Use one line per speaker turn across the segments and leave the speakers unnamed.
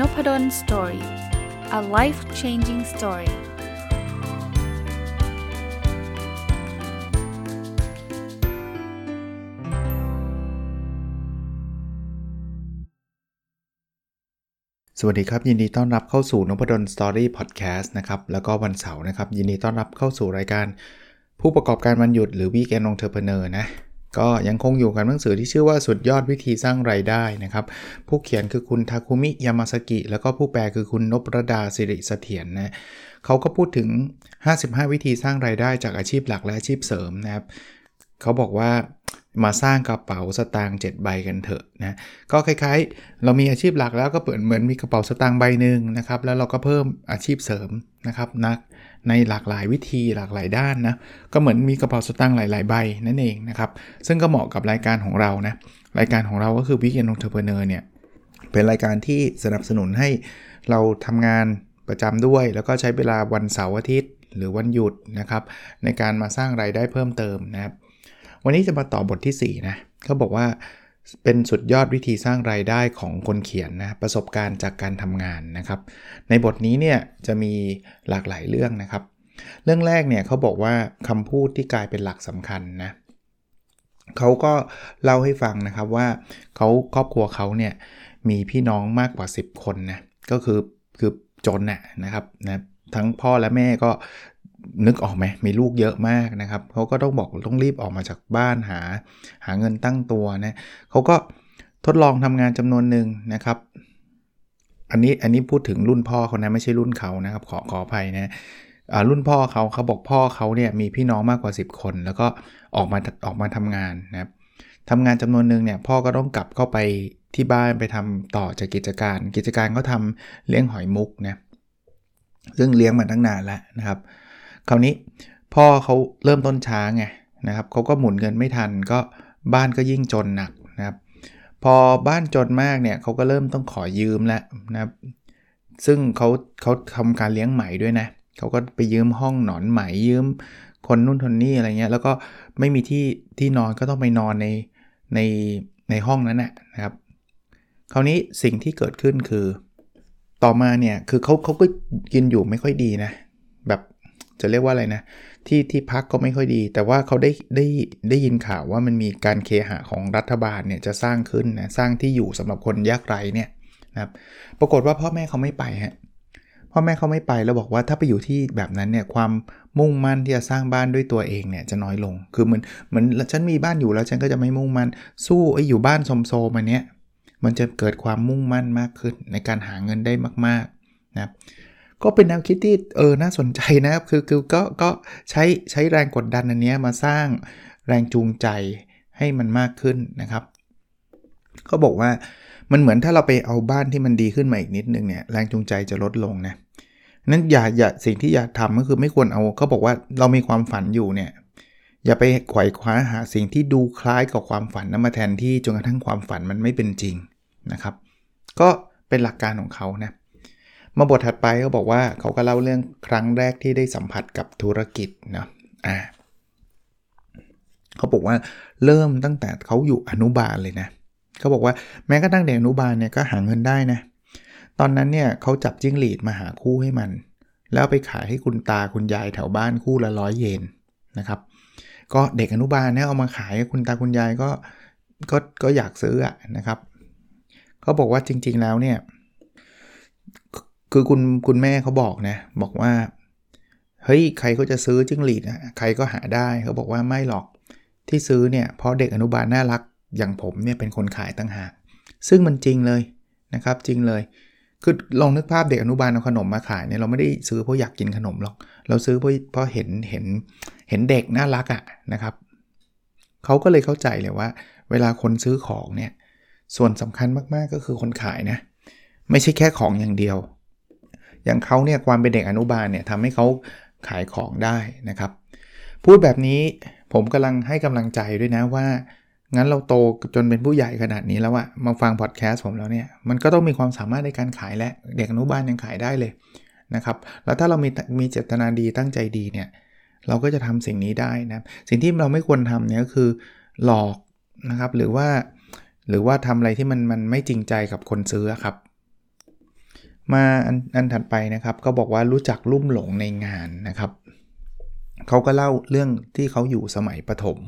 Nopadol Story a life changing story สวัสดีครับ ยินดีต้อนรับเข้าสู่นพดล Story พอดแคสต์นะครับ แล้วก็วันเสาร์นะครับ ยินดีต้อนรับเข้าสู่รายการ ผู้ประกอบการวันหยุดหรือ Weekend Entrepreneur นะ ก็ยังคงอยู่กับหนังสือที่ชื่อว่าสุดยอดวิธีสร้างไรายได้นะครับ ผู้เขียนคือคุณทาคุมิยามาสกิ แล้วก็ผู้แปลคือคุณนพรดาสิริเสถียรนนะเขาก็พูดถึง 55 วิธีสร้างไรายได้จากอาชีพหลักและอาชีพเสริมนะครับเขาบอกว่า มาสร้างกระเป๋าสตางค์7ใบกันเถอะนะก็คล้ายๆ เรามีอาชีพหลักแล้วก็เปิดเหมือนมีกระเป๋าสตางค์ใบหนึ่งนะครับแล้วเราก็เพิ่มอาชีพเสริมนะครับนักในหลากหลายวิธีหลากหลายด้านนะก็เหมือนมีกระเป๋าสตางค์หลาย ๆ ใบนั่นเองนะครับซึ่งก็เหมาะกับรายการของเรานะรายการของเราก็คือ Weekend Entrepreneur เนี่ยเป็นรายการที่สนับสนุนให้เราทำงานประจำด้วย แล้วก็ใช้เวลาวันเสาร์อาทิตย์หรือวันหยุดนะครับในการมาสร้างรายได้เพิ่มเติมนะครับ วันนี้จะมาต่อบทที่ 4 นะเขาบอกว่าเป็นสุดยอดวิธีสร้างรายได้ของคนเขียนนะประสบการณ์จากการทำงานนะครับ ในบทนี้เนี่ยจะมีหลากหลายเรื่องนะครับ เรื่องแรกเนี่ยเขาบอกว่าคำพูดที่กลายเป็นหลักสำคัญนะเขาก็เล่าให้ฟังนะครับว่าเขาครอบครัวเขาเนี่ยมีพี่น้องมากกว่า 10 คนนะก็คือคือจนน่ะนะครับนะทั้งพ่อและแม่ก็ นึกออกไหมมีลูกเยอะมากนะครับเขาก็ต้องบอกต้องรีบออกมาจากบ้านหา หาเงินตั้งตัวนะเขาก็ทดลองทำงานจำนวนหนึ่งนะครับ อันนี้อันนี้พูดถึงรุ่นพ่อเขานะไม่ใช่รุ่นเขานะครับ ขอขออภัยนะรุ่นพ่อเขาเขาบอกพ่อเขาเนี่ยมีพี่น้องมากกว่า 10 คน แล้วก็ออกมาออกมาทำงานนะครับทำงานจำนวนหนึ่งเนี่ยพ่อก็ต้องกลับเข้าไปที่บ้านไปทำต่อจากกิจการ กิจการก็ทำเลี้ยงหอยมุกนะซึ่งเลี้ยงมาตั้งนานแล้วนะครับ คราวนี้พ่อเขาเริ่มต้นช้าไงนะครับเขาก็หมุนเงินไม่ทันก็บ้านก็ยิ่งจนหนักนะครับพอบ้านจนมากเนี่ยเขาก็เริ่มต้องขอยืมแล้วนะครับซึ่งเขาเขาทำการเลี้ยงไหมด้วยนะเขาก็ไปยืมห้องหนอนไหมยืมคนนู่นคนนี่อะไรเงี้ยแล้วก็ไม่มีที่ที่นอนก็ต้องไปนอนในในในห้องนั้นนะครับ คราวนี้สิ่งที่เกิดขึ้นคือ ต่อมาเนี่ยคือเขาเขาก็กินอยู่ไม่ค่อยดีนะ จะเรียกว่าอะไรนะ ที่ที่พักก็ไม่ค่อยดี แต่ว่าเขาได้ได้ได้ยินข่าวว่ามันมีการเคหะของรัฐบาลเนี่ยจะสร้างขึ้นนะสร้างที่อยู่สำหรับคนยากไร้เนี่ยนะครับปรากฏว่าพ่อแม่เขาไม่ไปฮะพ่อแม่เขาไม่ไปแล้วบอกว่าถ้าไปอยู่ที่แบบนั้นเนี่ยความมุ่งมั่นที่จะสร้างบ้านด้วยตัวเองเนี่ยจะน้อยลง คือเหมือนเหมือนฉันมีบ้านอยู่แล้วฉันก็จะไม่มุ่งมั่นสู้ไอ้อยู่บ้านโสมโซมาเนี้ยมันจะเกิดความมุ่งมั่นมากขึ้นในการหาเงินได้มากๆนะครับ ก็เป็นแนวคิดที่เออน่าสนใจนะครับคือคือก็ก็ใช้ใช้แรงกดดันอันนี้มาสร้างแรงจูงใจให้มันมากขึ้นนะครับเขาบอกว่ามันเหมือนถ้าเราไปเอาบ้านที่มันดีขึ้นมาอีกนิดนึงเนี่ยแรงจูงใจจะลดลงนะนั้นอย่าอย่าสิ่งที่อยากทำก็คือไม่ควรเอาเขาบอกว่าเรามีความฝันอยู่เนี่ยอย่าไปไขว่คว้าหาสิ่งที่ดูคล้ายกับความฝันนั้นมาแทนที่จนกระทั่งความฝันมันไม่เป็นจริงนะครับ ก็เป็นหลักการของเขานะ มาบทถัดไปเขาบอกว่าเขาก็เล่าเรื่องครั้งแรกที่ได้สัมผัสกับธุรกิจนะอ่าเขาบอกว่าเริ่มตั้งแต่เขาอยู่อนุบาลเลยนะเขาบอกว่าแม้กระทั่งเด็กอนุบาลเนี่ยก็หาเงินได้นะตอนนั้นเนี่ยเขาจับจิ้งหรีดมาหาคู่ให้มัน แล้วไปขายให้คุณตาคุณยายแถวบ้านคู่ละร้อยเยนนะครับ ก็เด็กอนุบาลเนี่ยเอามาขายคุณตาคุณยายก็ก็ก็อยากซื้ออะนะครับเขาบอกว่าจริงๆแล้วเนี่ย คือคุณคุณแม่เขาบอกนะ บอกว่า เฮ้ยใครก็จะซื้อจิ้งหรีดนะใครก็หาได้เขาบอกว่าไม่หรอกที่ซื้อเนี่ยเพราะเด็กอนุบาลน่ารักอย่างผมเนี่ยเป็นคนขายตั้งหากซึ่งมันจริงเลยนะครับจริงเลย คือลองนึกภาพเด็กอนุบาลเอาขนมมาขายเนี่ยเราไม่ได้ซื้อเพราะอยากกินขนมหรอก เราซื้อเพราะเพราะเห็นเห็นเห็นเด็กน่ารักอะ่ะนะครับเขาก็เลยเข้าใจเลยว่า เวลาคนซื้อของเนี่ยส่วนสำคัญมากๆก็คือคนขายนะ ไม่ใช่แค่ของอย่างเดียว อย่างเขาเนี่ยความเป็นเด็กอนุบาลเนี่ยทำให้เขาขายของได้นะครับ พูดแบบนี้ผมกำลังให้กำลังใจด้วยนะว่า งั้นเราโตจนเป็นผู้ใหญ่ขนาดนี้แล้วอะมาฟังพอดแคสต์ผมแล้วเนี่ยมันก็ต้องมีความสามารถในการขายและเด็กอนุบาลยังขายได้เลยนะครับแล้วถ้าเรามีมีเจตนาดีตั้งใจดีเนี่ยเราก็จะทำสิ่งนี้ได้นะสิ่งที่เราไม่ควรทำเนี่ยก็คือหลอกนะครับหรือว่า หรือว่าทำอะไรที่มันมันไม่จริงใจกับคนซื้อครับ มาอันอันถัดไปนะครับก็บอกว่ารู้จักลุ่มหลงในงานนะครับเขาก็เล่าเรื่องที่เขาอยู่สมัยประถม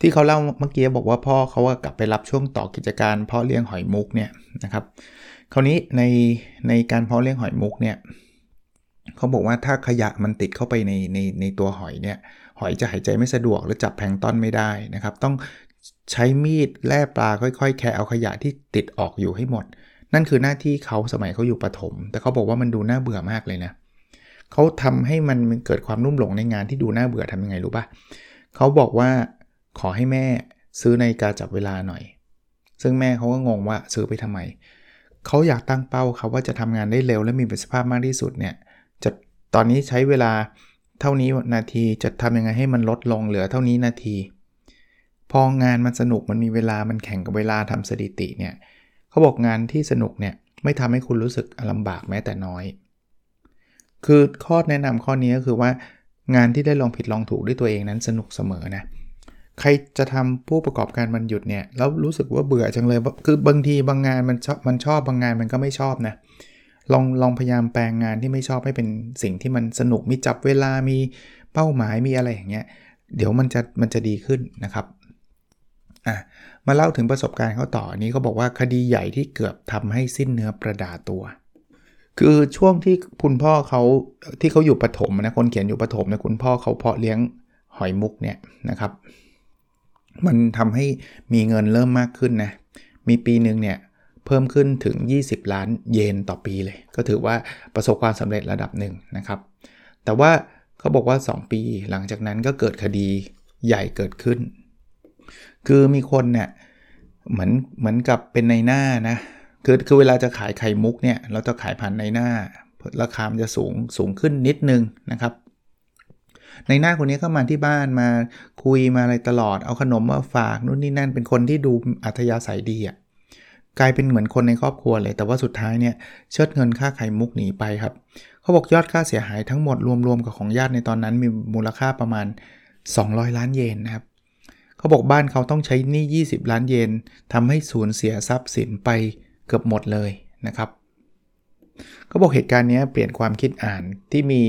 ที่เขาเล่าเมื่อกี้บอกว่าพ่อเขากลับไปรับช่วงต่อกิจการเพาะเลี้ยงหอยมุกเนี่ยนะครับคราวนี้ในในการเพาะเลี้ยงหอยมุกเนี่ยเขาบอกว่าถ้าขยะมันติดเข้าไปในในในตัวหอยเนี่ยหอยจะหายใจไม่สะดวกหรือจับแพงต้นไม่ได้นะครับ ต้องใช้มีดแล่ปลาค่อยๆ แคะเอาขยะที่ติดออกอยู่ให้หมด นั่นคือหน้าที่เขาสมัยเขาอยู่ประถม แต่เขาบอกว่ามันดูน่าเบื่อมากเลยนะเขาทำให้มันเกิดความรุ่มหลงในงานที่ดูน่าเบื่อทำยังไงรู้ปะเขาบอกว่าขอให้แม่ซื้อในกาจับเวลาหน่อย ซึ่งแม่เขาก็งงว่าซื้อไปทำไมเขาอยากตั้งเป้าครับว่าจะทำงานได้เร็วและมีประสิทธิภาพมากที่สุดเนี่ยจะตอนนี้ใช้เวลาเท่านี้นาทีจะทำยังไงให้มันลดลงเหลือเท่านี้นาที พองานมันสนุกมันมีเวลามันแข่งกับเวลาทำสถิติเนี่ย เขาบอกงานที่สนุกเนี่ยไม่ทำให้คุณรู้สึกลำบากแม้แต่น้อย คือข้อแนะนำข้อนี้ก็คือว่างานที่ได้ลองผิดลองถูกด้วยตัวเองนั้นสนุกเสมอนะใครจะทำผู้ประกอบการมันหยุดเนี่ยแล้วรู้สึกว่าเบื่อจังเลยคือบางทีบางงานมันชอบมันชอบบางงานมันก็ไม่ชอบนะลองลองพยายามแปลงงานที่ไม่ชอบให้เป็นสิ่งที่มันสนุกมีจับเวลามีเป้าหมายมีอะไรอย่างเงี้ยเดี๋ยวมันจะมันจะดีขึ้นนะครับ อะมาเล่าถึงประสบการณ์เขาต่อนี้เขาบอกว่าคดีใหญ่ที่เกือบทำให้สิ้นเนื้อประดาตัว คือช่วงที่คุณพ่อเขาที่เขาอยู่ปฐมนะคนเขียนอยู่ปฐมนะคุณพ่อเขาเพาะเลี้ยงหอยมุกเนี่ยนะครับ มันทำให้มีเงินเริ่มมากขึ้นนะมีปีหนึ่งเนี่ยเพิ่มขึ้นถึง 20 ล้านเยนต่อปีเลย ก็ถือว่าประสบความสำเร็จระดับหนึ่งนะครับ แต่ว่าเขาบอกว่า 2 ปีหลังจากนั้นก็เกิดคดีใหญ่เกิดขึ้น คือมีคนเนี่ยเหมือนเหมือนกับเป็นในหน้านะคือคือเวลาจะขายไข่มุกเนี่ยเราจะขายผ่านในหน้า ราคามันจะสูงสูงขึ้นนิดนึงนะครับ ในหน้าคนนี้ก็มาที่บ้านมาคุยมาอะไรตลอดเอาขนมมาฝากนู่นนี่นั่นเป็นคนที่ดูอัธยาศัยดีอะ่ะกลายเป็นเหมือนคนในครอบครัวเลย แต่ว่าสุดท้ายเนี่ยเชิดเงินค่าไข่มุกหนีไปครับเขาบอกยอดค่าเสียหายทั้งหมดรวมๆกับของญาติในตอนนั้นมีมูลค่าประมาณ 200 ล้านเยนนะครับ เขาบอกบ้านเขาต้องใช้หนี้ 20 ล้านเยนทำให้สูญเสียทรัพย์สินไปเกือบหมดเลยนะครับเขาบอกเหตุการณ์นี้เปลี่ยนความคิดอ่านที่มี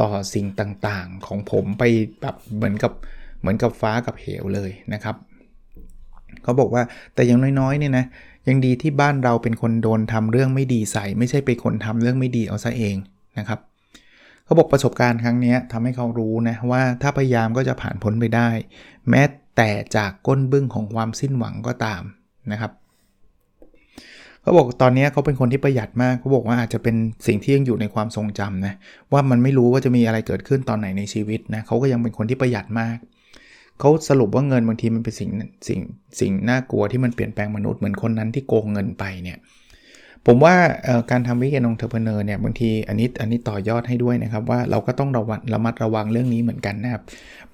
ต่อสิ่งต่างๆ ของผมไปแบบเหมือนกับเหมือนกับฟ้ากับเหวเลยนะครับเขาบอกว่าแต่อย่างน้อยๆเนี่ยนะยังดีที่บ้านเราเป็นคนโดนทำเรื่องไม่ดีใส่ ไม่ใช่เป็นคนทำเรื่องไม่ดีเอาซะเองนะครับเขาบอกประสบการณ์ครั้งนี้ทำให้เขารู้นะว่าถ้าพยายามก็จะผ่านพ้นไปได้ แม้ แต่จากก้นบึ้งของความสิ้นหวังก็ตามนะครับเขาบอกตอนนี้เขาเป็นคนที่ประหยัดมากเขาบอกว่าอาจจะเป็นสิ่งที่ยังอยู่ในความทรงจำนะว่ามันไม่รู้ว่าจะมีอะไรเกิดขึ้นตอนไหนในชีวิตนะเขาก็ยังเป็นคนที่ประหยัดมากเขาสรุปว่าเงินบางทีมันเป็นสิ่งสิ่งสิ่งน่ากลัวที่มันเปลี่ยนแปลงมนุษย์เหมือนคนนั้นที่โกงเงินไปเนี่ย ผมว่าการทำวิกเกนองเทอร์เพเนอร์เนี่ยบางทีอันนี้อันนี้ต่อยอดให้ด้วยนะครับ ว่าเราก็ต้องระวังระมัดระวังเรื่องนี้เหมือนกันนะครับ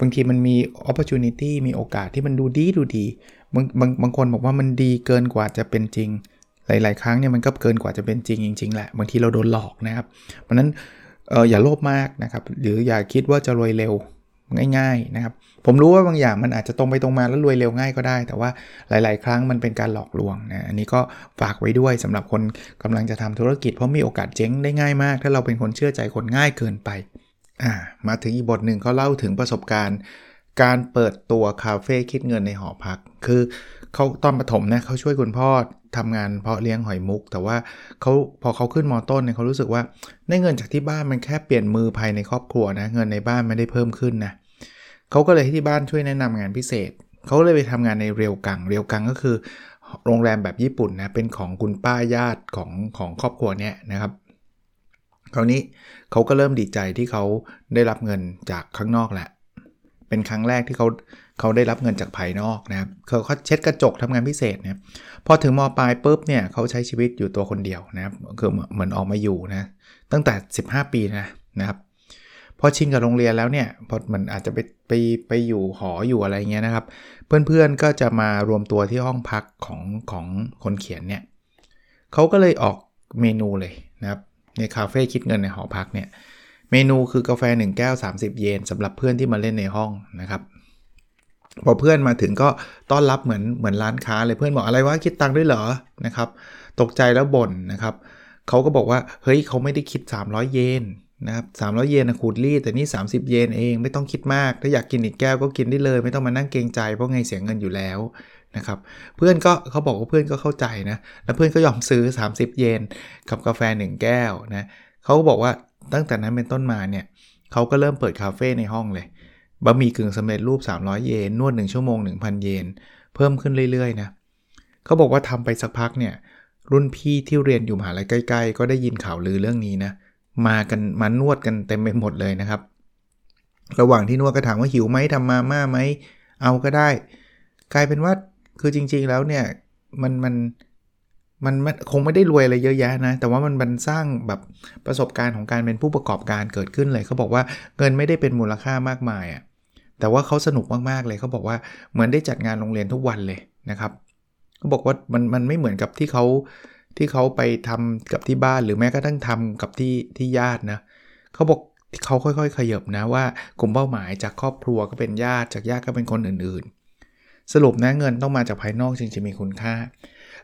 บางทีมันมีโอกาสมีโอกาสที่มันดูดีดูดีบางบางบางคนบอกว่ามันดีเกินกว่าจะเป็นจริง หลาย ๆ ครั้งเนี่ยมันก็เกินกว่าจะเป็นจริงจริงๆแหละบางทีเราโดนหลอกนะครับเพราะนั้นอย่าโลภมากนะครับ หรืออย่าคิดว่าจะรวยเร็ว ง่ายๆนะครับ ผมรู้ว่าบางอย่างมันอาจจะตรงไปตรงมาแล้วรวยเร็วง่ายก็ได้ แต่ว่าหลายๆ ครั้งมันเป็นการหลอกลวงนะ อันนี้ก็ฝากไว้ด้วยสำหรับคนกำลังจะทำธุรกิจ เพราะมีโอกาสเจ๊งได้ง่ายมาก ถ้าเราเป็นคนเชื่อใจคนง่ายเกินไป อ่า มาถึงอีกบทหนึ่งเขาเล่าถึงประสบการณ์ การเปิดตัวคาเฟ่คิดเงินในหอพัก คือ เขาตอนปฐมเนะเขาช่วยคุณพ่อทำงานเพาะเลี้ยงหอยมุก แต่ว่าเขาพอเขาขึ้นมอต้นเนี่ยเขารู้สึกว่าได้เงินจากที่บ้านมันแค่เปลี่ยนมือภายในครอบครัวนะเงินในบ้านไม่ได้เพิ่มขึ้นนะเขาก็เลยให้ที่บ้านช่วยแนะนำงานพิเศษ เขาเลยไปทำงานในเรียวกังเรียวกังก็คือ โรงแรมแบบญี่ปุ่นนะเป็นของคุณป้าญาติของของครอบครัวเนี้ยนะครับคราวนี้เขาก็เริ่มดีใจที่เขาได้รับเงินจากข้างนอกแหละ เป็นครั้งแรกที่เขา เขาได้รับเงินจากภายนอกนะครับเขาเขาเช็ดกระจกทำงานพิเศษนะพอถึงมปลายปุ๊บเนี่ยเขาใช้ชีวิตอยู่ตัวคนเดียวนะครับคือเหมือนออกมาอยู่นะตั้งแต่ 15 ปีนะนะครับพอชินกับโรงเรียนแล้วเนี่ยพอมันอาจจะไปไปไปอยู่หออยู่อะไรเงี้ยนะครับ เพื่อนๆก็จะมารวมตัวที่ห้องพักของของคนเขียนเนี่ยเขาก็เลยออกเมนูเลยนะครับในคาเฟ่คิดเงินในหอพักเนี่ยเมนูคือกาแฟ 1 แก้ว 30 เยนสำหรับเพื่อนที่มาเล่นในห้องนะครับ พอเพื่อนมาถึงก็ต้อนรับเหมือนเหมือนร้านค้าเลยเพื่อนบอกอะไรว่าคิดตังค์ด้วยเหรอนะครับ ตกใจแล้วบ่นนะครับเขาก็บอกว่าเฮ้ยเขาไม่ได้คิด 300 เยนนะครับ300เยนนะขูดรีดแต่นี่ 30 เยนเองไม่ต้องคิดมาก ถ้าอยากกินอีกแก้วก็กินได้เลย ไม่ต้องมานั่งเกรงใจเพราะไงเสียเงินอยู่แล้วนะครับเพื่อนก็เขาบอกว่าเพื่อนก็เข้าใจนะแล้วเพื่อนก็ยอมซื้อ 30 เยนกับกาแฟ 1 แก้วนะเขาก็บอกว่าตั้งแต่นั้นเป็นต้นมาเนี่ยเขาก็เริ่มเปิดคาเฟ่ในห้องเลย บะหมี่กึ่งสำเร็จรูป 300 เยน นวด 1 ชั่วโมง 1,000 เยน เพิ่มขึ้นเรื่อยๆนะเขาบอกว่าทำไปสักพักเนี่ย รุ่นพี่ที่เรียนอยู่มหาลัยใกล้ ๆ ก็ได้ยินข่าวลือเรื่องนี้นะ มากันมานวดกันเต็มไปหมดเลยนะครับ ระหว่างที่นวดก็ถามว่าหิวไหมทำมาม่าไหมเอาก็ได้ กลายเป็นว่าคือจริง ๆแล้วเนี่ยมันมันมันคงไม่ได้รวยอะไรเยอะแยะนะ แต่ว่ามันมันสร้างแบบประสบการณ์ของการเป็นผู้ประกอบการเกิดขึ้นเลย เขาบอกว่าเงินไม่ได้เป็นมูลค่ามากมายอะ่ะ แต่ว่าเขาสนุกมากๆเลยเขาบอกว่าเหมือนได้จัดงานโรงเรียนทุกวันเลยนะครับเขาบอกว่ามันมันไม่เหมือนกับที่เขาที่เขาไปทำกับที่บ้านหรือแม้กระทั่งทำกับที่ที่ญาตินะเขาบอกเขาค่อยๆ ขยับนะว่ากลุ่มเป้าหมายจากครอบครัวก็เป็นญาติจากญาติก็เป็นคนอื่นๆ สรุปนะเงินต้องมาจากภายนอกจึงจะมีคุณค่า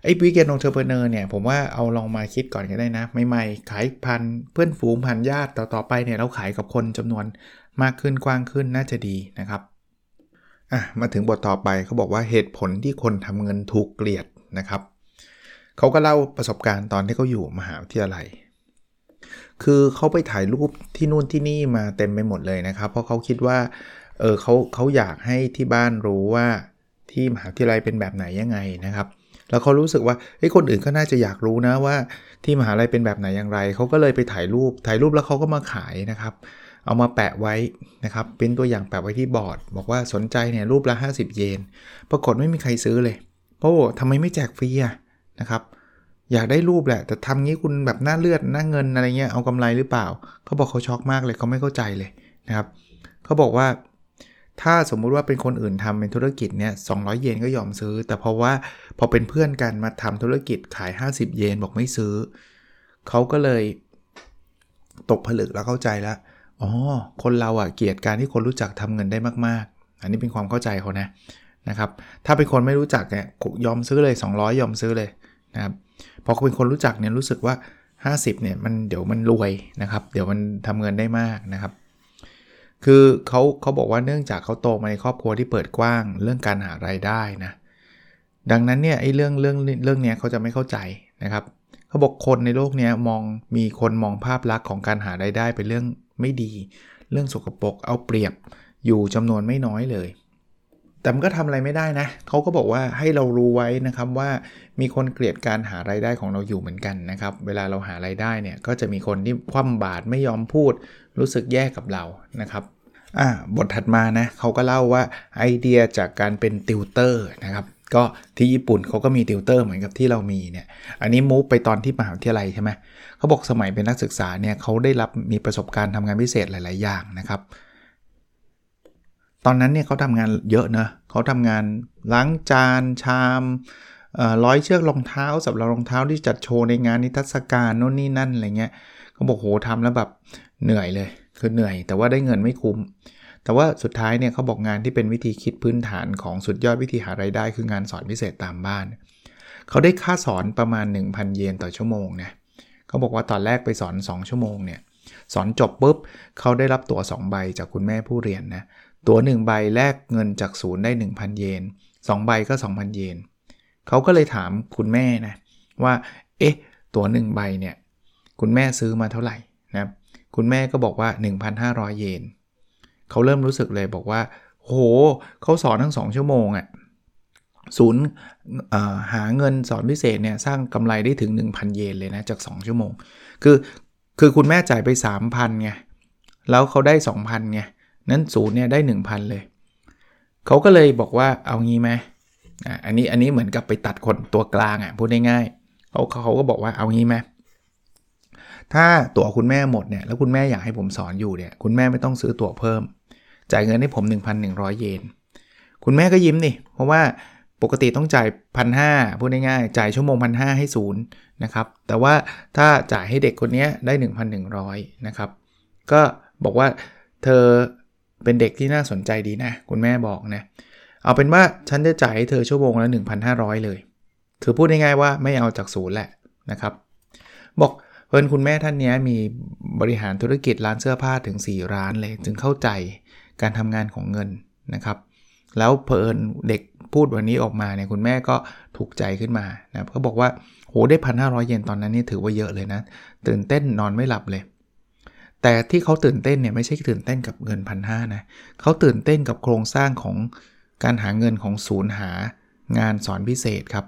ไอ้วิกเกนองเทอร์เพเนอร์เนี่ยผมว่าเอาลองมาคิดก่อนก็ได้นะ ใหม่ๆ ขายพันเพื่อนฝูงพันญาติต่อๆไปเนี่ยเราขายกับคนจำนวน มากขึ้นกว้างขึ้นน่าจะดีนะครับอะมาถึงบทต่อไปเขาบอกว่าเหตุผลที่คนทำเงินถูกเกลียดนะครับเขาก็เล่าประสบการณ์ตอนที่เขาอยู่มหาวิทยาลัย คือเขาไปถ่ายรูปที่นู่นที่นี่มาเต็มไปหมดเลยนะครับ เพราะเขาคิดว่าเออเขาเขาอยากให้ที่บ้านรู้ว่าที่มหาวิทยาลัยเป็นแบบไหนยังไงนะครับ แล้วเขารู้สึกว่าเฮ้ยคนอื่นก็น่าจะอยากรู้นะว่าที่มหาลัยเป็นแบบไหนอย่างไร เขาก็เลยไปถ่ายรูปถ่ายรูปแล้วเขาก็มาขายนะครับ เอามาแปะไว้นะครับเป็นตัวอย่างแปะไว้ที่บอร์ด บอกว่าสนใจเนี่ยรูปละ 50 เยน ปรากฏไม่มีใครซื้อเลย เพราะทำไมไม่แจกฟรีอะนะครับอยากได้รูปแหละ แต่ทำงี้คุณแบบหน้าเลือดหน้าเงินอะไรเงี้ยเอากำไรหรือเปล่า เขาบอกเขาช็อกมากเลยเขาไม่เข้าใจเลยนะครับเขาบอกว่า ถ้าสมมุติว่าเป็นคนอื่นทำเป็นธุรกิจเนี่ยสองเยนก็ยอมซื้อ แต่เพราะว่าพอเป็นเพื่อนกันมาทำธุรกิจขาย 50 เยนบอกไม่ซื้อ เขาก็เลยตกผลึกแล้วเข้าใจแล้ว อ๋อ คนเราอะเกลียดการที่คนรู้จักทำเงินได้มากๆ อันนี้เป็นความเข้าใจเขานะนะครับ ถ้าเป็นคนไม่รู้จักเนี่ยยอมซื้อเลย 200 ยอมซื้อเลยนะครับ พอเป็นคนรู้จักเนี่ยรู้สึกว่า 50เนี่ยมันเดี๋ยวมันรวยนะครับ เดี๋ยวมันทำเงินได้มากนะครับ คือเขาเขาบอกว่าเนื่องจากเขาโตมาในครอบครัวที่เปิดกว้างเรื่องการหารายได้นะ ดังนั้นเนี่ยไอ้เรื่องเรื่องเรื่องเนี้ยเขาจะไม่เข้าใจนะครับ เขาบอกคนในโลกนี้มองมีคนมองภาพลักษณ์ของการหารายได้เป็นเรื่องไม่ดี เรื่องสกปรกเอาเปรียบอยู่จำนวนไม่น้อยเลย แต่มันก็ทำอะไรไม่ได้นะเขาก็บอกว่าให้เรารู้ไว้นะครับว่ามีคนเกลียดการหาไรายได้ของเราอยู่เหมือนกันนะครับ เวลาเราหาไรายได้เนี่ยก็จะมีคนที่คว่ำบาตรไม่ยอมพูด รู้สึกแย่กับเรานะครับอ่าบทถัดมานะเขาก็เล่าว่าไอเดียจากการเป็นติวเตอร์นะครับ ก็ที่ญี่ปุ่นเขาก็มีติวเตอร์เหมือนกับที่เรามีเนี่ย อันนี้มูฟไปตอนที่มหาวิทยาลัยใช่ไหมเขาบอกสมัยเป็นนักศึกษาเนี่ยเขาได้รับมีประสบการณ์ทำงานพิเศษหลาย ๆ อย่างนะครับ ตอนนั้นเนี่ยเขาทำงานเยอะนะเขาทำงานล้างจานชามร้อยเชือกรองเท้าสำหรับรองเท้าที่จัดโชว์ในงานนิทรรศการโน่นนี่นั่นอะไรเงี้ยเขาบอกโหทำแล้วแบบเหนื่อยเลย คือเหนื่อย แต่ว่าได้เงินไม่คุ้ม แต่ว่าสุดท้ายเนี่ยเขาบอกงานที่เป็นวิธีคิดพื้นฐานของสุดยอดวิธีหารายได้ คืองานสอนพิเศษตามบ้าน เขาได้ค่าสอนประมาณ 1,000 เยนต่อชั่วโมงเนี่ยเขาบอกว่าตอนแรกไปสอน 2 ชั่วโมงเนี่ยสอนจบปุ๊บเขาได้รับตั๋ว2ใบจากคุณแม่ผู้เรียนนะตั๋ว1ใบแลกเงินจากศูนย์ได้ 1,000 เยน2ใบก็ 2,000 เยนเขาก็เลยถามคุณแม่นะว่าเอ๊ะตั๋ว1ใบเนี่ยคุณแม่ซื้อมาเท่าไหร่นะคุณแม่ก็บอกว่า 1,500 เยน เขาเริ่มรู้สึกเลยบอกว่า โหเขาสอนทั้ง 2 ชั่วโมงอะ่ะศูนย์หาเงินสอนพิเศษเนี่ยสร้างกำไรได้ถึง 1,000 เยนเลยนะจาก 2 ชั่วโมง คือคือคุณแม่จ่ายไป 3,000ไงแล้วเขาได้ 2,000ไงนั้นศูนย์เนี่ยได้ 1,000 เลย เขาก็เลยบอกว่าเอางี้ไหมอันนี้อันนี้เหมือนกับไปตัดคนตัวกลางอะพูดง่ายๆเขาเขาก็บอกว่าเอางี้ไหมถ้าตั๋วคุณแม่หมดเนี่ยแล้วคุณแม่อยากให้ผมสอนอยู่เนี่ยคุณแม่ไม่ต้องซื้อตั๋วเพิ่ม จ่ายเงินให้ผม 1,100 เยน คุณแม่ก็ยิ้มนี่ เพราะว่าปกติต้องจ่ายพันห้าพูดง่ายๆ จ่ายชั่วโมงพันห้าให้ศูนย์นะครับ แต่ว่าถ้าจ่ายให้เด็กคนนี้ได้ 1,100 นะครับ ก็บอกว่าเธอเป็นเด็กที่น่าสนใจดีนะ คุณแม่บอกนะ เอาเป็นว่าฉันจะจ่ายให้เธอชั่วโมงละ 1,500 เลย คือพูดง่ายๆว่าไม่เอาจากศูนย์แหละนะครับ บอกเพิ่อนคุณแม่ท่านนี้มีบริหารธุรกิจร้านเสื้อผ้าถึง 4 ร้านเลย จึงเข้าใจ การทำงานของเงินนะครับ แล้วเพลินเด็กพูดวันนี้ออกมาเนี่ยคุณแม่ก็ถูกใจขึ้นมานะเขาบอกว่าโหได้พันห้าร้อยเยนตอนนั้นนี่ถือว่าเยอะเลยนะ ตื่นเต้นนอนไม่หลับเลย แต่ที่เขาตื่นเต้นเนี่ยไม่ใช่ตื่นเต้นกับเงินพันห้านะเขาตื่นเต้นกับโครงสร้างของการหาเงินของศูนย์หางานสอนพิเศษครับ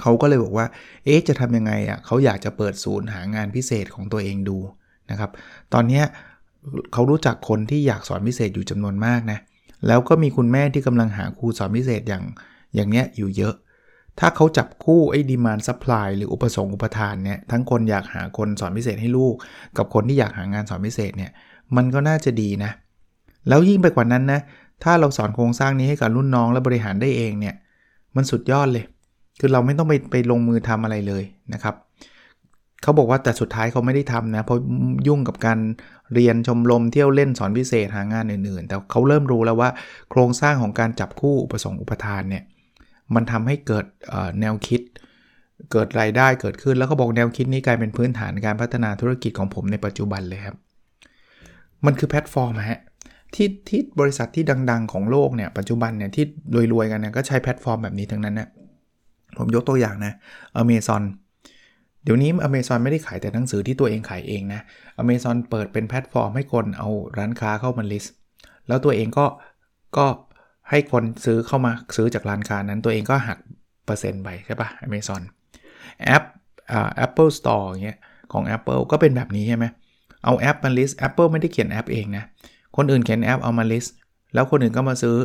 เขาก็เลยบอกว่า เอ๊ะ จะทำยังไงอะ่ะเขาอยากจะเปิดศูนย์หางานพิเศษของตัวเองดูนะครับ ตอนนี้ เขารู้จักคนที่อยากสอนพิเศษอยู่จำนวนมากนะ แล้วก็มีคุณแม่ที่กำลังหาครูสอนพิเศษอย่างอย่างเนี้ยอยู่เยอะ ถ้าเขาจับคู่ไอ้ demand supply หรืออุปสงค์อุปทานเนี่ย ทั้งคนอยากหาคนสอนพิเศษให้ลูก กับคนที่อยากหางานสอนพิเศษเนี่ย มันก็น่าจะดีนะ แล้วยิ่งไปกว่านั้นนะ ถ้าเราสอนโครงสร้างนี้ให้กับรุ่นน้องและบริหารได้เองเนี่ย มันสุดยอดเลย คือเราไม่ต้องไปไปลงมือทำอะไรเลยนะครับ เขาบอกว่าแต่สุดท้ายเขาไม่ได้ทำนะ เพราะยุ่งกับการเรียนชมรมเที่ยวเล่นสอนพิเศษหางานอื่นๆ แต่เขาเริ่มรู้แล้วว่าโครงสร้างของการจับคู่อุปสงค์อุปทานเนี่ยมันทำให้เกิดแนวคิด เกิดรายได้เกิดขึ้นแล้วเขาบอกแนวคิดนี้กลายเป็นพื้นฐานการพัฒนาธุรกิจของผมในปัจจุบันเลยครับ มันคือแพลตฟอร์มฮะที่ที่บริษัทที่ดัง ๆ ของโลกเนี่ยปัจจุบันเนี่ยที่รวยๆกันเนี่ยก็ใช้แพลตฟอร์มแบบนี้ทั้งนั้นนะผมยกตัวอย่างนะ Amazon เดี๋ยวนี้ Amazon ไม่ได้ขายแต่หนังสือที่ตัวเองขายเองนะ Amazon เปิดเป็นแพลตฟอร์มให้คนเอาร้านค้าเข้ามา list แล้วตัวเองก็ก็ให้คนซื้อเข้ามาซื้อจากร้านค้านั้นตัวเองก็หักเปอร์เซ็นต์ไปใช่ปะ Amazon แอปอ่า Apple Store อย่างเงี้ยของ Apple ก็เป็นแบบนี้ใช่ไหมเอาแอปมา list Apple ไม่ได้เขียนแอปเองนะ คนอื่นเขียนแอปเอามา list แล้วคนอื่นก็มาซื้อ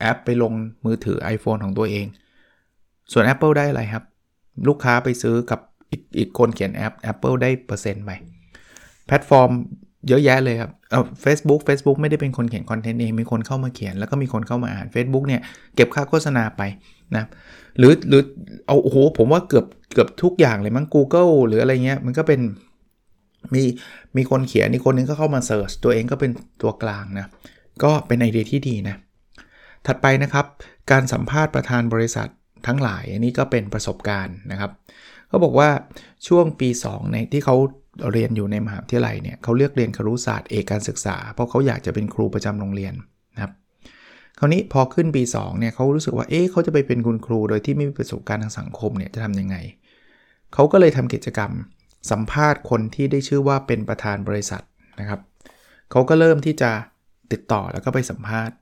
แอปไปลงมือถือ iPhone ของตัวเอง ส่วน Apple ได้อะไรครับ ลูกค้าไปซื้อกับ อีกอีกคนเขียนแอป Apple ได้เปอร์เซ็นต์ไปแพลตฟอร์มเยอะแยะเลยครับเออ Facebook Facebook ไม่ได้เป็นคนเขียนคอนเทนต์เอง มีคนเข้ามาเขียน แล้วก็มีคนเข้ามาอ่าน Facebook เนี่ยเก็บค่าโฆษณาไปนะหรือหรือเอาโอ้โหผมว่าเกือบเกือบทุกอย่างเลยมั้ง Google หรืออะไรเงี้ยมันก็เป็นมีมีคนเขียนอีกคนนึงก็เข้ามาเสิร์ชตัวเองก็เป็นตัวกลางนะก็เป็นไอเดียที่ดีนะถัดไปนะครับ การสัมภาษณ์ประธานบริษัททั้งหลาย อันนี้ก็เป็นประสบการณ์นะครับ เขาบอกว่าช่วงปี 2 ในที่เขาเรียนอยู่ในมหาวิทยาลัยเนี่ยเขาเลือกเรียนครุศาสตร์เอกการศึกษา เพราะเขาอยากจะเป็นครูประจำโรงเรียนนะครับคราวนี้พอขึ้นปี 2 เนี่ยเขารู้สึกว่าเอ๊ะเขาจะไปเป็นคุณครูโดยที่ไม่มีประสบการณ์ทางสังคมเนี่ยจะทำยังไงเขาก็เลยทำกิจกรรมสัมภาษณ์คนที่ได้ชื่อว่าเป็นประธานบริษัทนะครับเขาก็เริ่มที่จะติดต่อแล้วก็ไปสัมภาษณ์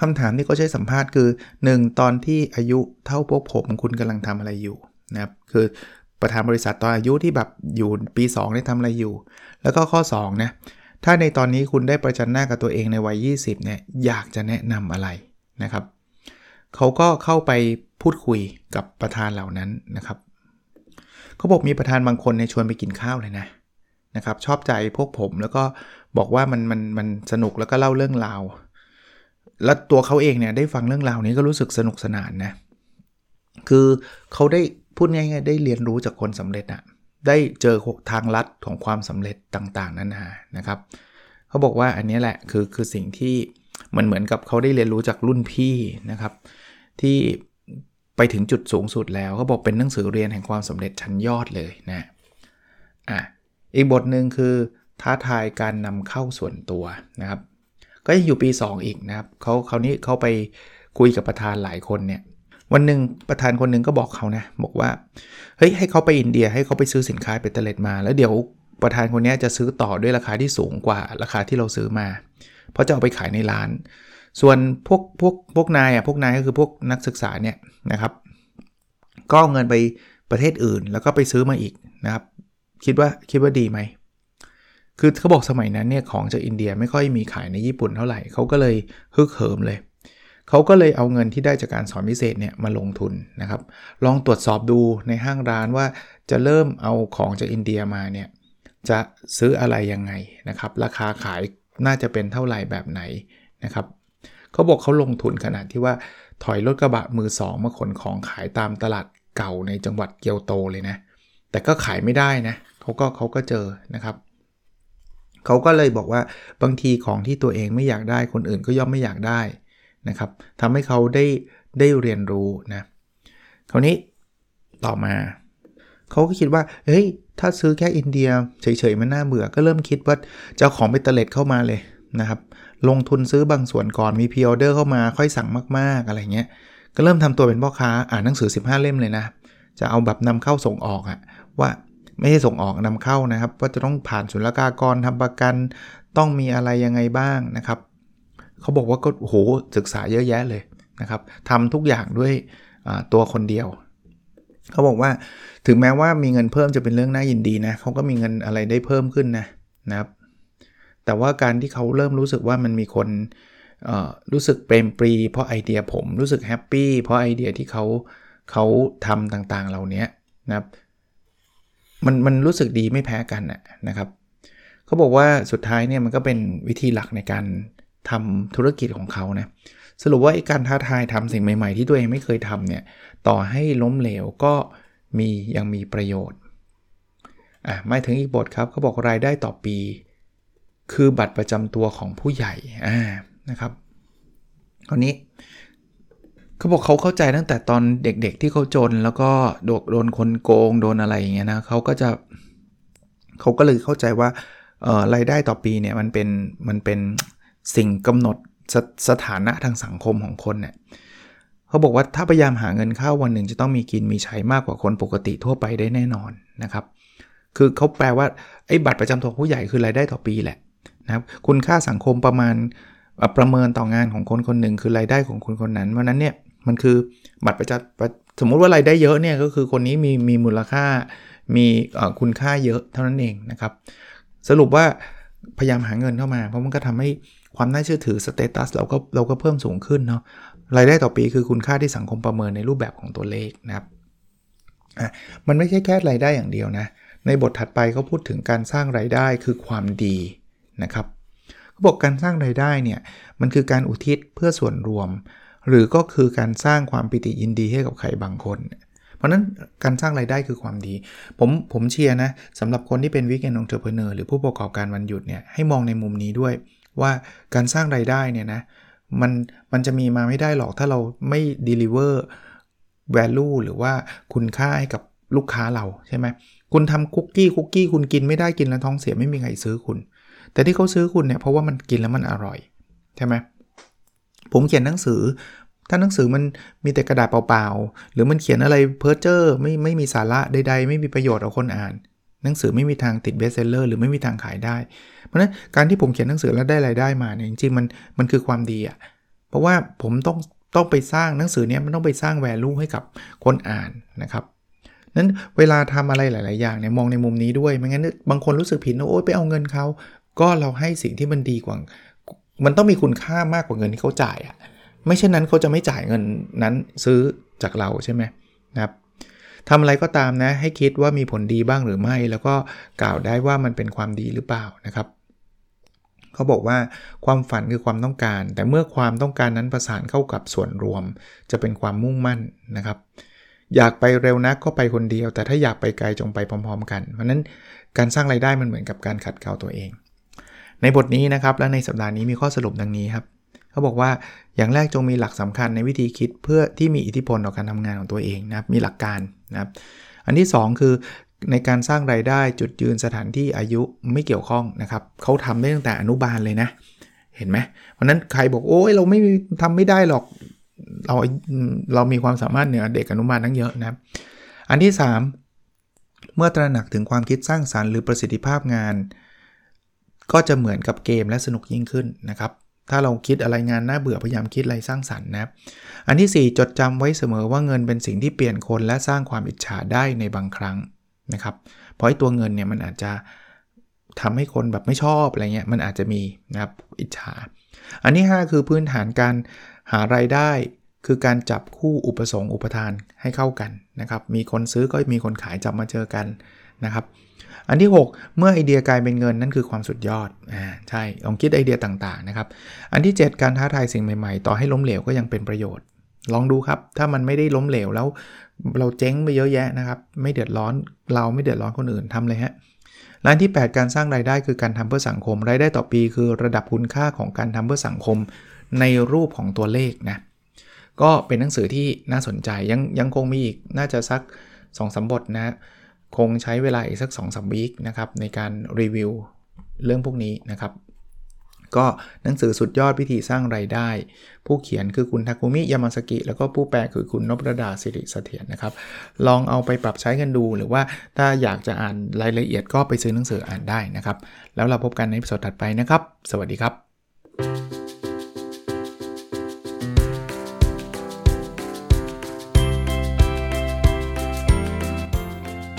คำถามที่เขาใช้สัมภาษณ์คือ 1 ตอนที่อายุเท่าพวกผมคุณกำลังทำอะไรอยู่ นะครับคือประธานบริษัทตอนอายุที่แบบอยู่ปี2ได้ทำอะไรอยู่ แล้วก็ข้อ2นะถ้าในตอนนี้คุณได้ประจันหน้ากับตัวเองในวัย 20เนี่ยอยากจะแนะนำอะไรนะครับเขาก็เข้าไปพูดคุยกับประธานเหล่านั้นนะครับเขาบอกมีประธานบางคนในชวนไปกินข้าวเลยนะนะครับชอบใจพวกผมแล้วก็บอกว่ามันมันมันสนุกแล้วก็เล่าเรื่องราว แล้วตัวเขาเองเนี่ยได้ฟังเรื่องราวนี้ก็รู้สึกสนุกสนานนะคือเขาได้ พูดง่ายๆ ได้เรียนรู้จากคนสำเร็จอะได้เจอทางลัดของความสำเร็จต่างๆนั้นานะครับ เขาบอกว่าอันนี้แหละคือคือสิ่งที่มันเหมือนกับเขาได้เรียนรู้จากรุ่นพี่นะครับ ที่ไปถึงจุดสูงสุดแล้วเขาบอกเป็นหนังสือเรียนแห่งความสำเร็จชั้นยอดเลยนะอะอีกบทหนึ่งคือท้าทายการนำเข้าส่วนตัวนะครับ ก็ยังอยู่ปี 2 อีกนะครับเขาเขาวนี้เขาไปคุยกับประธานหลายคนเนี่ย วันหนึ่งประธานคนหนึ่งก็บอกเขานะบอกว่าเฮ้ยให้เขาไปอินเดียให้เขาไปซื้อสินค้าเปเตเลตมา แล้วเดี๋ยวประธานคนนี้จะซื้อต่อด้วยราคาที่สูงกว่าราคาที่เราซื้อมา เพราะจะเอาไปขายในร้าน ส่วนพวกพวกพวกนายอะพวกนายก็คือพวกนักศึกษาเนี่ยนะครับ ก็เอาเงินไปประเทศอื่นแล้วก็ไปซื้อมาอีกนะครับ คิดว่าคิดว่าดีไหมคือเขาบอกสมัยนั้นเนี่ยของจากอินเดียไม่ค่อยมีขายในญี่ปุ่นเท่าไหร่เขาก็เลยฮึกเหิมเลย เขาก็เลยเอาเงินที่ได้จากการสอนพิเศษเนี่ยมาลงทุนนะครับ ลองตรวจสอบดูในห้างร้านว่าจะเริ่มเอาของจากอินเดียมาเนี่ยจะซื้ออะไรยังไงนะครับ ราคาขายน่าจะเป็นเท่าไหร่แบบไหนนะครับเขาบอกเขาลงทุนขนาดที่ว่าถอยรถกระบะมือสองมาขนของขายตามตลาดเก่าในจังหวัดเกียวโตเลยนะ แต่ก็ขายไม่ได้นะเขาก็เขาก็เจอนะครับเขาก็เลยบอกว่าบางทีของที่ตัวเองไม่อยากได้คนอื่นก็ย่อมไม่อยากได้ นะครับทำให้เขาได้ได้เรียนรู้นะคราวนี้ต่อมาเขาก็คิดว่าเฮ้ยถ้าซื้อแค่อินเดียเฉยๆมันน่าเบื่อก็เริ่มคิดว่าจะเอาของไปเตล็ดเข้ามาเลยนะครับลงทุนซื้อบางส่วนก่อนมีพิออเดอร์เข้ามาค่อยสั่งมากๆอะไรเงี้ยก็เริ่มทำตัวเป็นพ่อค้าอ่านหนังสือ 15 เล่มเลยนะจะเอาแบบนำเข้าส่งออกอะว่าไม่ใช่ส่งออกนำเข้านะครับว่าจะต้องผ่านศุลกากรทำประกันต้องมีอะไรยังไงบ้างนะครับ เขาบอกว่าก็โหศึกษาเยอะแยะเลยนะครับทำทุกอย่างด้วยตัวคนเดียว เขาบอกว่าถึงแม้ว่ามีเงินเพิ่มจะเป็นเรื่องน่ายินดีนะเขาก็มีเงินอะไรได้เพิ่มขึ้นนะนะครับ แต่ว่าการที่เขาเริ่มรู้สึกว่ามันมีคนรู้สึกเปรมปรี เพราะไอเดียผมรู้สึกแฮปปี้เพราะไอเดียที่เขาเขาทำต่างๆเหล่านี้นะครับมันมันรู้สึกดีไม่แพ้กันนะครับเขาบอกว่าสุดท้ายเนี่ยมันก็เป็นวิธีหลักในการ ทำธุรกิจของเขานะสรุปว่าไอ้การท้าทายทำสิ่งใหม่ ๆ ที่ตัวเองไม่เคยทำเนี่ยต่อให้ล้มเหลวก็มียังมีประโยชน์อะมาถึงอีกบทครับเขาบอกรายได้ต่อปี คือบัตรประจำตัวของผู้ใหญ่อ่านะครับคราวนี้เขาบอกเขาเข้าใจตั้งแต่ตอนเด็กๆที่เขาจน แล้วก็โดนโดนคนโกงโดนอะไรอย่างเงี้ยนะเขาก็จะเขาก็เลยเข้าใจว่าเอ่อรายได้ต่อปีเนี่ยมันเป็นมันเป็น สิ่งกำหนดสสถานะทางสังคมของคนเนี่ยเขาบอกว่าถ้าพยายามหาเงินเข้าวันหนึ่งจะต้องมีกินมีใช้มากกว่าคนปกติทั่วไปได้แน่นอนนะครับ คือเขาแปลว่าไอ้บัตรประจำตัวผู้ใหญ่คือรายได้ต่อปีแหละนะครับคุณค่าสังคมประมาณประเมินต่องานของคนคนหนึ่งคือรายได้ของคนคนนั้นเพราะนั้นเนี่ยมันคือบัตรประจำสมมุติว่ารายได้เยอะเนี่ยก็คือคนนี้มีมีมูลค่ามีคุณค่าเยอะเท่านั้นเองนะครับ สรุปว่าพยายามหาเงินเข้ามา เพราะมันก็ทำให้ ความน่าเชื่อถือ status เราก็เราก็เพิ่มสูงขึ้นเนาะรายได้ต่อปีคือคุณค่าที่สังคมประเมินในรูปแบบของตัวเลขนะครับอะมันไม่ใช่แค่รายได้อย่างเดียวนะในบทถัดไปเขาพูดถึงการสร้างรายได้คือความดีนะครับเขาบอกการสร้างรายได้เนี่ยมันคือการอุทิศเพื่อส่วนรวม หรือก็คือการสร้างความปิติยินดีให้กับใครบางคน เพราะนั้นการสร้างรายได้คือความดี ผมผมเชียร์นะสำหรับคนที่เป็นวิกเอนองเทอร์เพเนอร์หรือผู้ประกอบการวันหยุดเนี่ยให้มองในมุมนี้ด้วย ว่าการสร้างรายได้เนี่ยนะมันมันจะมีมาไม่ได้หรอกถ้าเราไม่ deliver value หรือว่าคุณค่าให้กับลูกค้าเราใช่ไหมคุณทำคุกกี้คุกกี้คุณกินไม่ได้กินแล้วท้องเสียไม่มีใครซื้อคุณ แต่ที่เขาซื้อคุณเนี่ยเพราะว่ามันกินแล้วมันอร่อยใช่ไหมผมเขียนหนังสือ ถ้าหนังสือมันมีแต่กระดาษเปล่าๆ หรือมันเขียนอะไรเพ้อเจ้อไม่ไม่มีสาระใดๆ ไม่มีประโยชน์เอาคนอ่าน หนังสือไม่มีทางติดเบสเซลเลอร์หรือไม่มีทางขายได้ เพราะฉะนั้นการที่ผมเขียนหนังสือแล้วได้รายได้มาเนี่ยจริงๆมันมันคือความดีอะ่ะเพราะว่าผมต้องต้องไปสร้างหนังสือเนี้ยมันต้องไปสร้างแวลูให้กับคนอ่านนะครับนั้นเวลาทำอะไรหลาย ๆ อย่างเนี่ยมองในมุมนี้ด้วยไม่งั้นบางคนรู้สึกผิดว่าโอ๊ยไปเอาเงินเขาก็เราให้สิ่งที่มันดีกว่า มันต้องมีคุณค่ามากกว่าเงินที่เขาจ่ายอะไม่เช่นนั้นเขาจะไม่จ่ายเงินนั้นซื้อจากเราใช่ไหมนะครับ ทำอะไรก็ตามนะ ให้คิดว่ามีผลดีบ้างหรือไม่ แล้วก็กล่าวได้ว่ามันเป็นความดีหรือเปล่านะครับเขาบอกว่าความฝันคือความต้องการ แต่เมื่อความต้องการนั้นประสานเข้ากับส่วนรวม จะเป็นความมุ่งมั่นนะครับ อยากไปเร็วนักก็ไปคนเดียว แต่ถ้าอยากไปไกลจงไปพร้อม ๆ กัน เพราะนั้นการสร้างไรายได้มันเหมือนกับการขัดเกลาตัวเอง ในบทนี้นะครับและในสัปดาห์นี้มีข้อสรุปดังนี้ครับ เขาบอกว่าอย่างแรกจงมีหลักสำคัญในวิธีคิดเพื่อที่มีอิทธิพลต่อการทำงานของตัวเองนะครับมีหลักการนะครับอันที่ 2 คือในการสร้างรายได้จุดยืนสถานที่อายุไม่เกี่ยวข้องนะครับเขาทำได้ตั้งแต่อนุบาลเลยนะ เห็นไหมเพราะนั้นใครบอกโอ้ยเราไม่ทำไม่ได้หรอกเราเรามีความสามารถเหนือเด็กอนุบาลทั้งเยอะนะอันที่ 3 เมื่อตระหนักถึงความคิดสร้างสารรค์หรือประสิทธิภาพงาน ก็จะเหมือนกับเกมและสนุกยิ่งขึ้นนะครับ ถ้าเราคิดอะไรงานน่าเบื่อพยายามคิดอะไรสร้างสรรค์นะอันที่ 4 จดจำไว้เสมอว่าเงินเป็นสิ่งที่เปลี่ยนคนและสร้างความอิจฉาได้ในบางครั้งนะครับ เพราะไอ้ตัวเงินเนี่ยมันอาจจะทำให้คนแบบไม่ชอบอะไรเงี้ยมันอาจจะมีนะครับอิจฉา อันที่ 5 คือพื้นฐานการหารายได้คือการจับคู่อุปสงค์อุปทานให้เข้ากันนะครับ มีคนซื้อก็มีคนขายจับมาเจอกันนะครับ อันที่ 6 เมื่อไอเดียกลายเป็นเงินนั่นคือความสุดยอดอ่าใช่ลองคิดไอเดียต่างๆนะครับอันที่ 7 การท้าทายสิ่งใหม่ๆ ต่อให้ล้มเหลวก็ยังเป็นประโยชน์ ลองดูครับ ถ้ามันไม่ได้ล้มเหลวแล้วเราเจ๊งไปเยอะแยะนะครับ ไม่เดือดร้อนเราไม่เดือดร้อนคนอื่นทำเลยฮะร้านที่ 8 การสร้างรายได้คือการทำเพื่อสังคม รายได้ต่อปีคือระดับคุณค่าของการทำเพื่อสังคมในรูปของตัวเลขนะก็เป็นหนังสือที่น่าสนใจยังยังคงมีอีกน่าจะสัก2อสบทนะ คงใช้เวลาอีกสัก2อสวีคนะครับในการรีวิวเรื่องพวกนี้นะครับ ก็หนังสือสุดยอดวิธีสร้างไรายได้ ผู้เขียนคือคุณทาคุมิยามาสกิ แล้วก็ผู้แปลคือคุณนพรดาสิริเสถียรนะครับ ลองเอาไปปรับใช้กันดู หรือว่าถ้าอยากจะอ่านรายละเอียดก็ไปซื้อหนังสืออ่านได้นะครับ แล้วเราพบกันในสดถัดไปนะครับ สวัสดีครับ